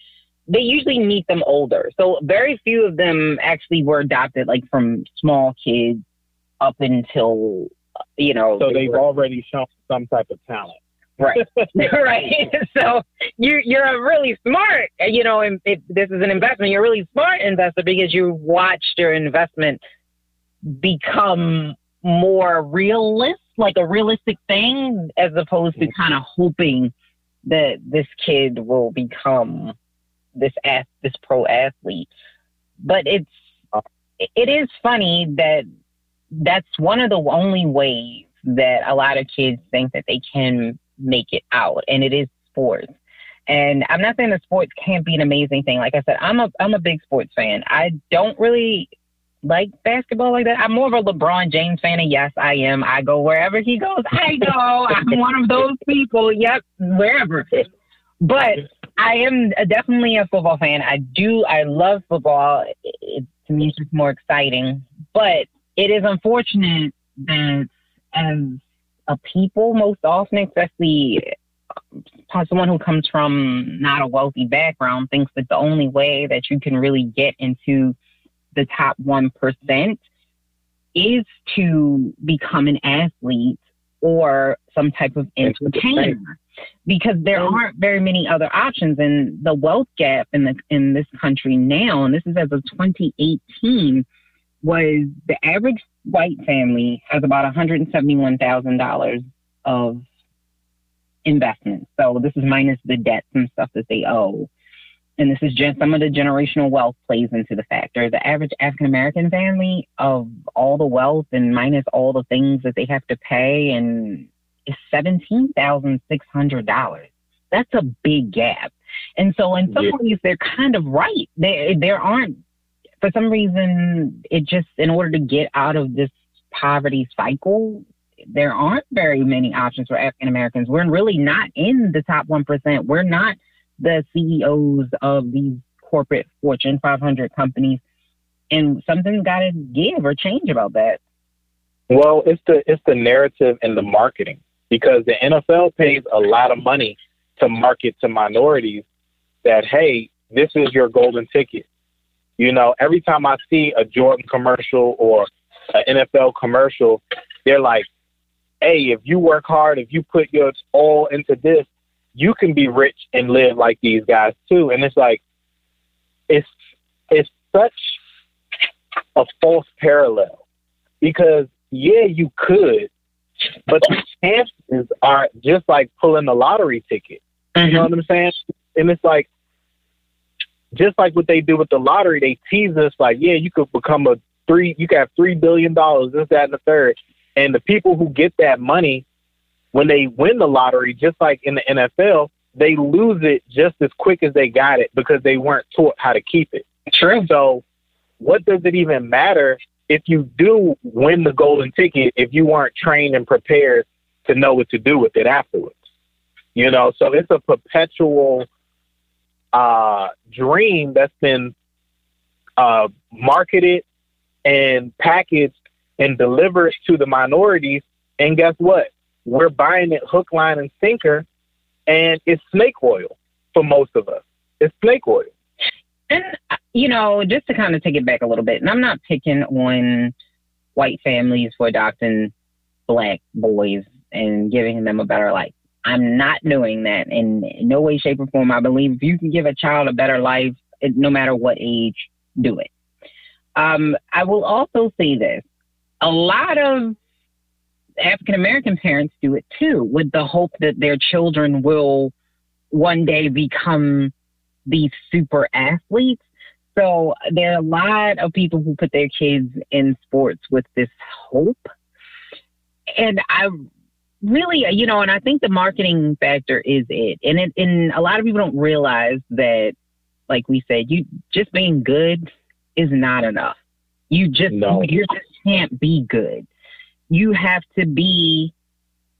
they usually meet them older. So very few of them actually were adopted like from small kids up until you know.
So they've already shown some type of talent.
Right. <laughs> right. <laughs> So you you're a really smart, you know, and if this is an investment, you're a really smart investor because you watched your investment become more realist, like a realistic thing, as opposed to mm-hmm. kind of hoping that this kid will become this ath- this pro athlete. But it's it is funny that that's one of the only ways that a lot of kids think that they can make it out, and it is sports. And I'm not saying that sports can't be an amazing thing. Like I said, I'm a I'm a big sports fan. I don't really like basketball like that. I'm more of a LeBron James fan, and yes, I am. I go wherever he goes. I go. I'm one of those people. Yep, wherever. But I am definitely a football fan. I do. I love football. It, to me, it's just more exciting. But it is unfortunate that as a people, most often, especially uh, someone who comes from not a wealthy background, thinks that the only way that you can really get into the top 1% is to become an athlete or some type of entertainer because there aren't very many other options and the wealth gap in the in this country now and this is as of 2018 was the average white family has about $171,000 of investment. So this is minus the debts and stuff that they owe and this is just some of the generational wealth plays into the factor. The average African American family of all the wealth and minus all the things that they have to pay and is seventeen thousand six hundred dollars. That's a big gap. And so in some yeah. ways they're kind of right. There there aren't for some reason it just in order to get out of this poverty cycle, there aren't very many options for African Americans. We're really not in the top one percent. We're not the CEOs of these corporate Fortune 500 companies, and something's got to give or change about that.
Well, it's the it's the narrative and the marketing because the NFL pays a lot of money to market to minorities that hey, this is your golden ticket. You know, every time I see a Jordan commercial or an NFL commercial, they're like, "Hey, if you work hard, if you put your all into this, you can be rich and live like these guys too. And it's like it's it's such a false parallel because yeah, you could, but the chances are just like pulling the lottery ticket. Mm-hmm. You know what I'm saying? And it's like just like what they do with the lottery, they tease us like, yeah, you could become a three, you could have three billion dollars, this, that, and the third. And the people who get that money when they win the lottery, just like in the NFL, they lose it just as quick as they got it because they weren't taught how to keep it.
True.
So, what does it even matter if you do win the golden ticket if you weren't trained and prepared to know what to do with it afterwards? You know, so it's a perpetual uh, dream that's been uh, marketed and packaged and delivered to the minorities. And guess what? we're buying it hook, line, and sinker, and it's snake oil for most of us. It's snake oil.
And you know, just to kind of take it back a little bit, and I'm not picking on white families for adopting black boys and giving them a better life. I'm not doing that in no way, shape, or form. I believe if you can give a child a better life, no matter what age, do it. Um, I will also say this: a lot of African American parents do it too, with the hope that their children will one day become these super athletes. So there are a lot of people who put their kids in sports with this hope. And I really, you know, and I think the marketing factor is it. And it, and a lot of people don't realize that, like we said, you just being good is not enough. You just, no. you just can't be good. You have to be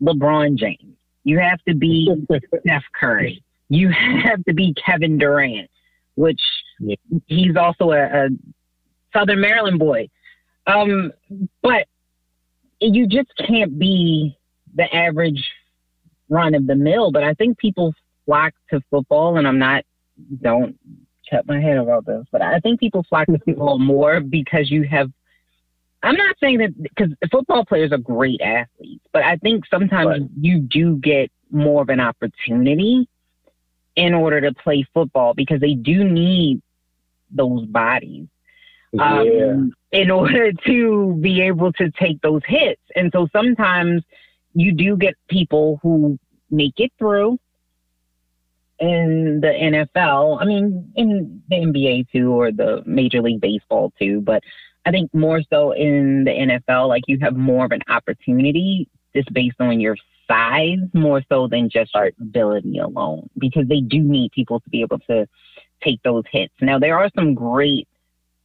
LeBron James. You have to be <laughs> Steph Curry. You have to be Kevin Durant, which yeah. he's also a, a Southern Maryland boy. Um, but you just can't be the average run of the mill. But I think people flock to football, and I'm not, don't cut my head about this, but I think people flock to <laughs> football more because you have. I'm not saying that because football players are great athletes, but I think sometimes right. you do get more of an opportunity in order to play football because they do need those bodies um, yeah. in order to be able to take those hits. And so sometimes you do get people who make it through in the NFL. I mean, in the NBA too, or the Major League Baseball too. But I think more so in the NFL, like you have more of an opportunity just based on your size more so than just our ability alone because they do need people to be able to take those hits. Now, there are some great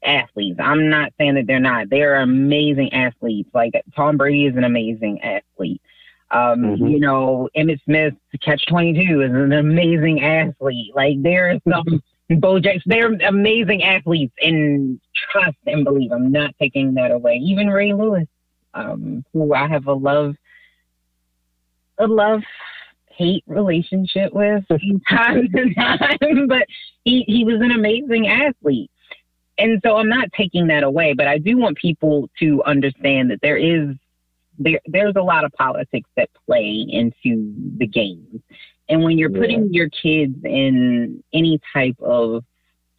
athletes. I'm not saying that they're not. They're amazing athletes. Like Tom Brady is an amazing athlete. Um, mm-hmm. You know, Emmitt Smith, Catch 22 is an amazing athlete. Like there are some Bo Jackson, they're amazing athletes and trust and believe. I'm not taking that away. Even Ray Lewis, um, who I have a love a love hate relationship with <laughs> time to time, but he, he was an amazing athlete. And so I'm not taking that away, but I do want people to understand that there is there there's a lot of politics that play into the games. And when you're putting yeah. your kids in any type of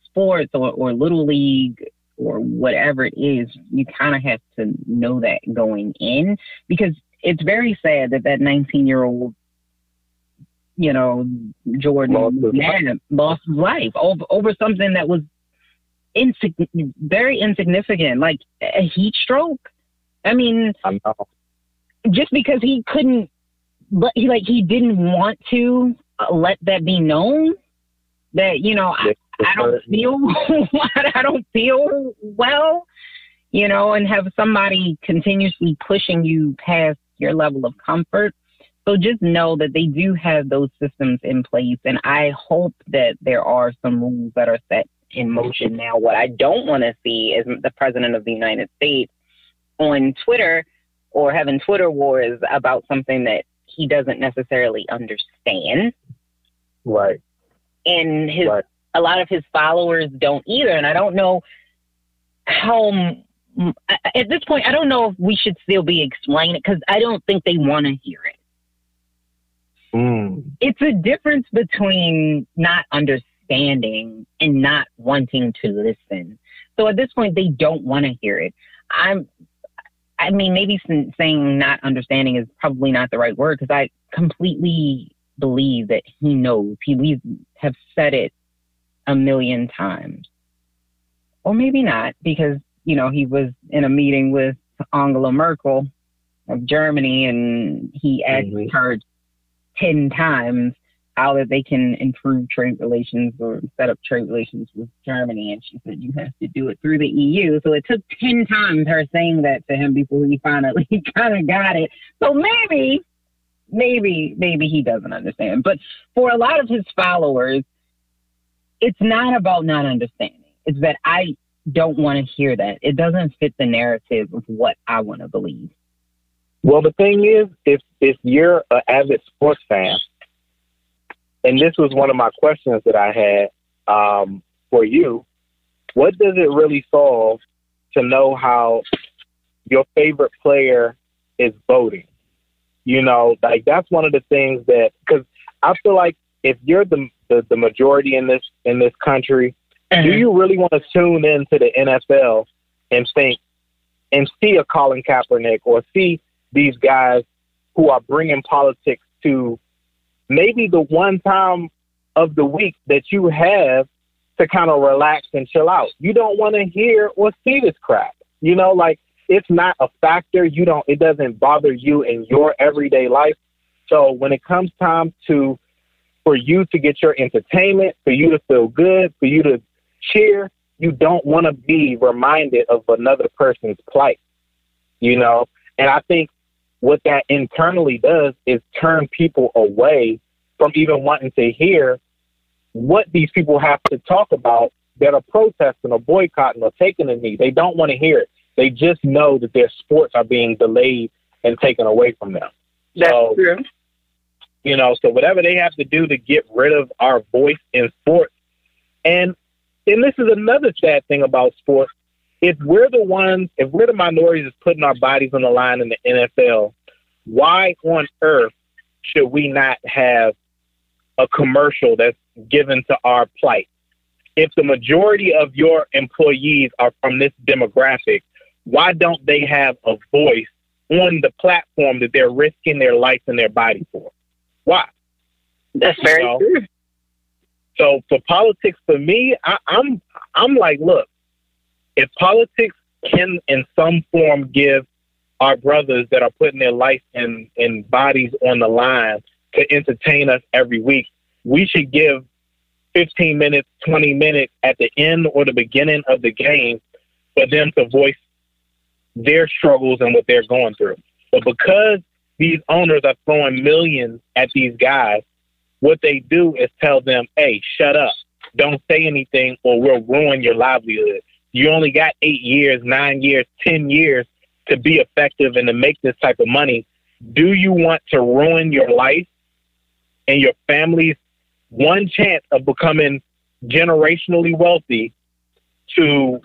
sports or, or little league or whatever it is, you kind of have to know that going in because it's very sad that that 19 year old, you know, Jordan lost yeah, lost his life over, over something that was insig- very insignificant, like a heat stroke. I mean, I just because he couldn't, but he like he didn't want to let that be known that you know I, I don't feel <laughs> I don't feel well, you know, and have somebody continuously pushing you past your level of comfort. So just know that they do have those systems in place. And I hope that there are some rules that are set in motion now. What I don't want to see is the president of the United States on Twitter or having Twitter wars about something that he doesn't necessarily understand.
Right.
And his right. a lot of his followers don't either. And I don't know how at this point, I don't know if we should still be explaining it because I don't think they want to hear it.
Mm.
It's a difference between not understanding and not wanting to listen. So at this point, they don't want to hear it. I'm, I mean, maybe saying not understanding is probably not the right word because I completely believe that he knows. He we have said it a million times, or maybe not because you know, he was in a meeting with Angela Merkel of Germany and he asked mm-hmm. her 10 times how that they can improve trade relations or set up trade relations with Germany. And she said, you have to do it through the EU. So it took 10 times her saying that to him before he finally <laughs> kind of got it. So maybe, maybe, maybe he doesn't understand. But for a lot of his followers, it's not about not understanding. It's that I don't want to hear that. It doesn't fit the narrative of what I want to believe.
Well, the thing is, if if you're an avid sports fan, and this was one of my questions that I had um, for you, what does it really solve to know how your favorite player is voting? You know, like that's one of the things that because I feel like if you're the, the the majority in this in this country, Mm-hmm. Do you really want to tune into the NFL and think and see a Colin Kaepernick or see these guys who are bringing politics to maybe the one time of the week that you have to kind of relax and chill out. You don't want to hear or see this crap. You know, like it's not a factor. You don't, it doesn't bother you in your everyday life. So when it comes time to, for you to get your entertainment, for you to feel good, for you to cheer, you don't want to be reminded of another person's plight, you know? And I think what that internally does is turn people away from even wanting to hear what these people have to talk about that are protesting or boycotting or taking a knee. They don't want to hear it. They just know that their sports are being delayed and taken away from them.
That's so, true.
You know, so whatever they have to do to get rid of our voice in sports. And and this is another sad thing about sports. If we're the ones, if we're the minorities that's putting our bodies on the line in the NFL, why on earth should we not have a commercial that's given to our plight? If the majority of your employees are from this demographic, why don't they have a voice on the platform that they're risking their life and their body for? Why?
That's very you know? true.
So for politics, for me, I, I'm I'm like, look, if politics can in some form give our brothers that are putting their life and, and bodies on the line to entertain us every week, we should give 15 minutes, 20 minutes at the end or the beginning of the game for them to voice their struggles and what they're going through. But because these owners are throwing millions at these guys, what they do is tell them, hey, shut up. Don't say anything or we'll ruin your livelihood. You only got eight years, nine years, 10 years to be effective and to make this type of money. Do you want to ruin your life and your family's one chance of becoming generationally wealthy to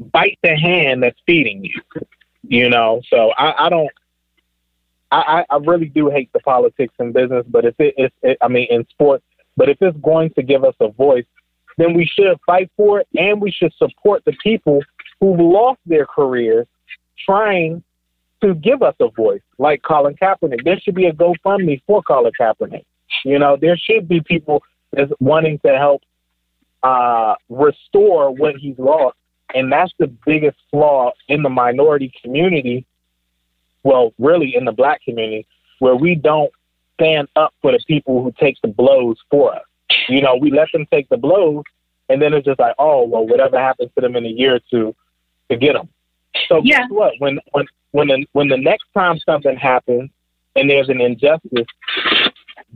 bite the hand that's feeding you? You know, so I, I don't. I, I really do hate the politics in business, but if it is, it, I mean, in sports, but if it's going to give us a voice, then we should fight for it and we should support the people who've lost their careers trying to give us a voice, like Colin Kaepernick. There should be a GoFundMe for Colin Kaepernick. You know, there should be people that's wanting to help uh, restore what he's lost. And that's the biggest flaw in the minority community. Well, really in the black community, where we don't stand up for the people who take the blows for us. You know, we let them take the blows, and then it's just like, oh, well, whatever happens to them in a year or two, to get them. So yeah. guess what? When when when the, when the next time something happens and there's an injustice,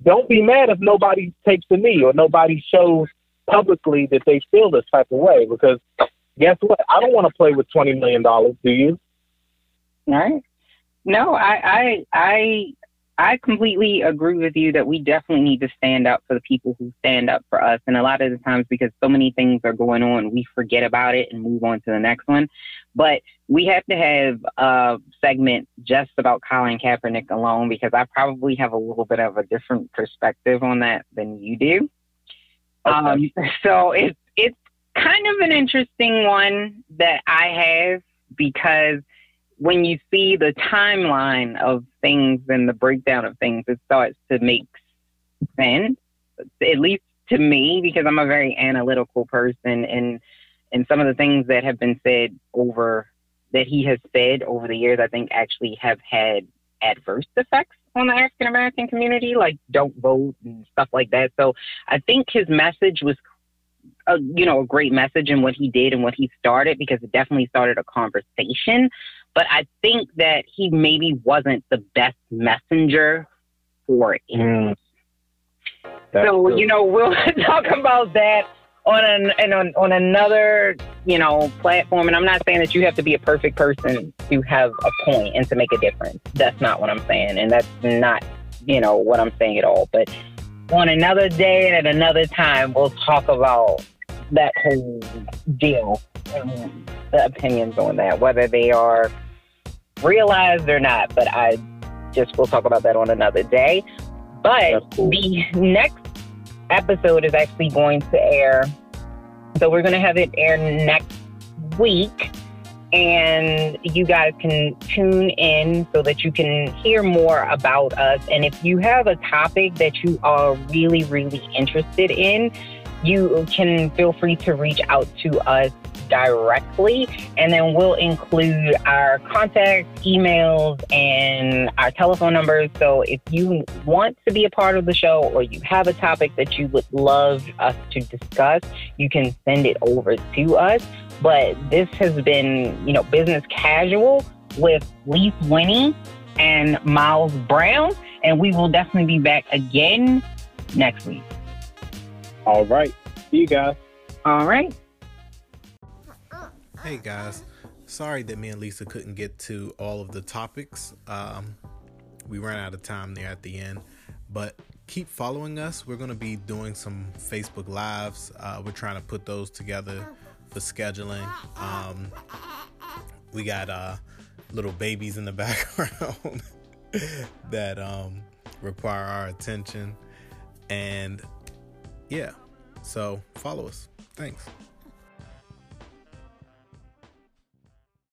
don't be mad if nobody takes the knee or nobody shows publicly that they feel this type of way. Because guess what? I don't want to play with twenty million dollars. Do you?
All right. No, I I I I completely agree with you that we definitely need to stand up for the people who stand up for us. And a lot of the times, because so many things are going on, we forget about it and move on to the next one. But we have to have a segment just about Colin Kaepernick alone because I probably have a little bit of a different perspective on that than you do. Okay. Um, <laughs> so it's it's kind of an interesting one that I have because when you see the timeline of things and the breakdown of things, it starts to make sense, at least to me, because I'm a very analytical person and and some of the things that have been said over that he has said over the years, I think actually have had adverse effects on the African American community, like don't vote and stuff like that. So I think his message was a, you know, a great message in what he did and what he started because it definitely started a conversation. But I think that he maybe wasn't the best messenger for it. Mm. So, true. you know, we'll <laughs> talk about that on an and on, on another you know platform and i'm not saying that you have to be a perfect person to have a point and to make a difference that's not what i'm saying and that's not you know what i'm saying at all but on another day and at another time we'll talk about that whole deal and the opinions on that, whether they are realized or not. But I just will talk about that on another day. But cool. the next episode is actually going to air. So we're going to have it air next week. and you guys can tune in so that you can hear more about us. And if you have a topic that you are really, really interested in, you can feel free to reach out to us directly, and then we'll include our contact emails and our telephone numbers. So if you want to be a part of the show or you have a topic that you would love us to discuss, you can send it over to us. But this has been, you know, business casual with Leaf Winnie and Miles Brown, and we will definitely be back again next week.
All right. See you guys.
All right.
Hey guys, sorry that me and Lisa couldn't get to all of the topics. Um, we ran out of time there at the end, but keep following us. We're going to be doing some Facebook Lives. Uh, we're trying to put those together for scheduling. Um, we got uh, little babies in the <laughs> background that um, require our attention. And yeah, so follow us. Thanks.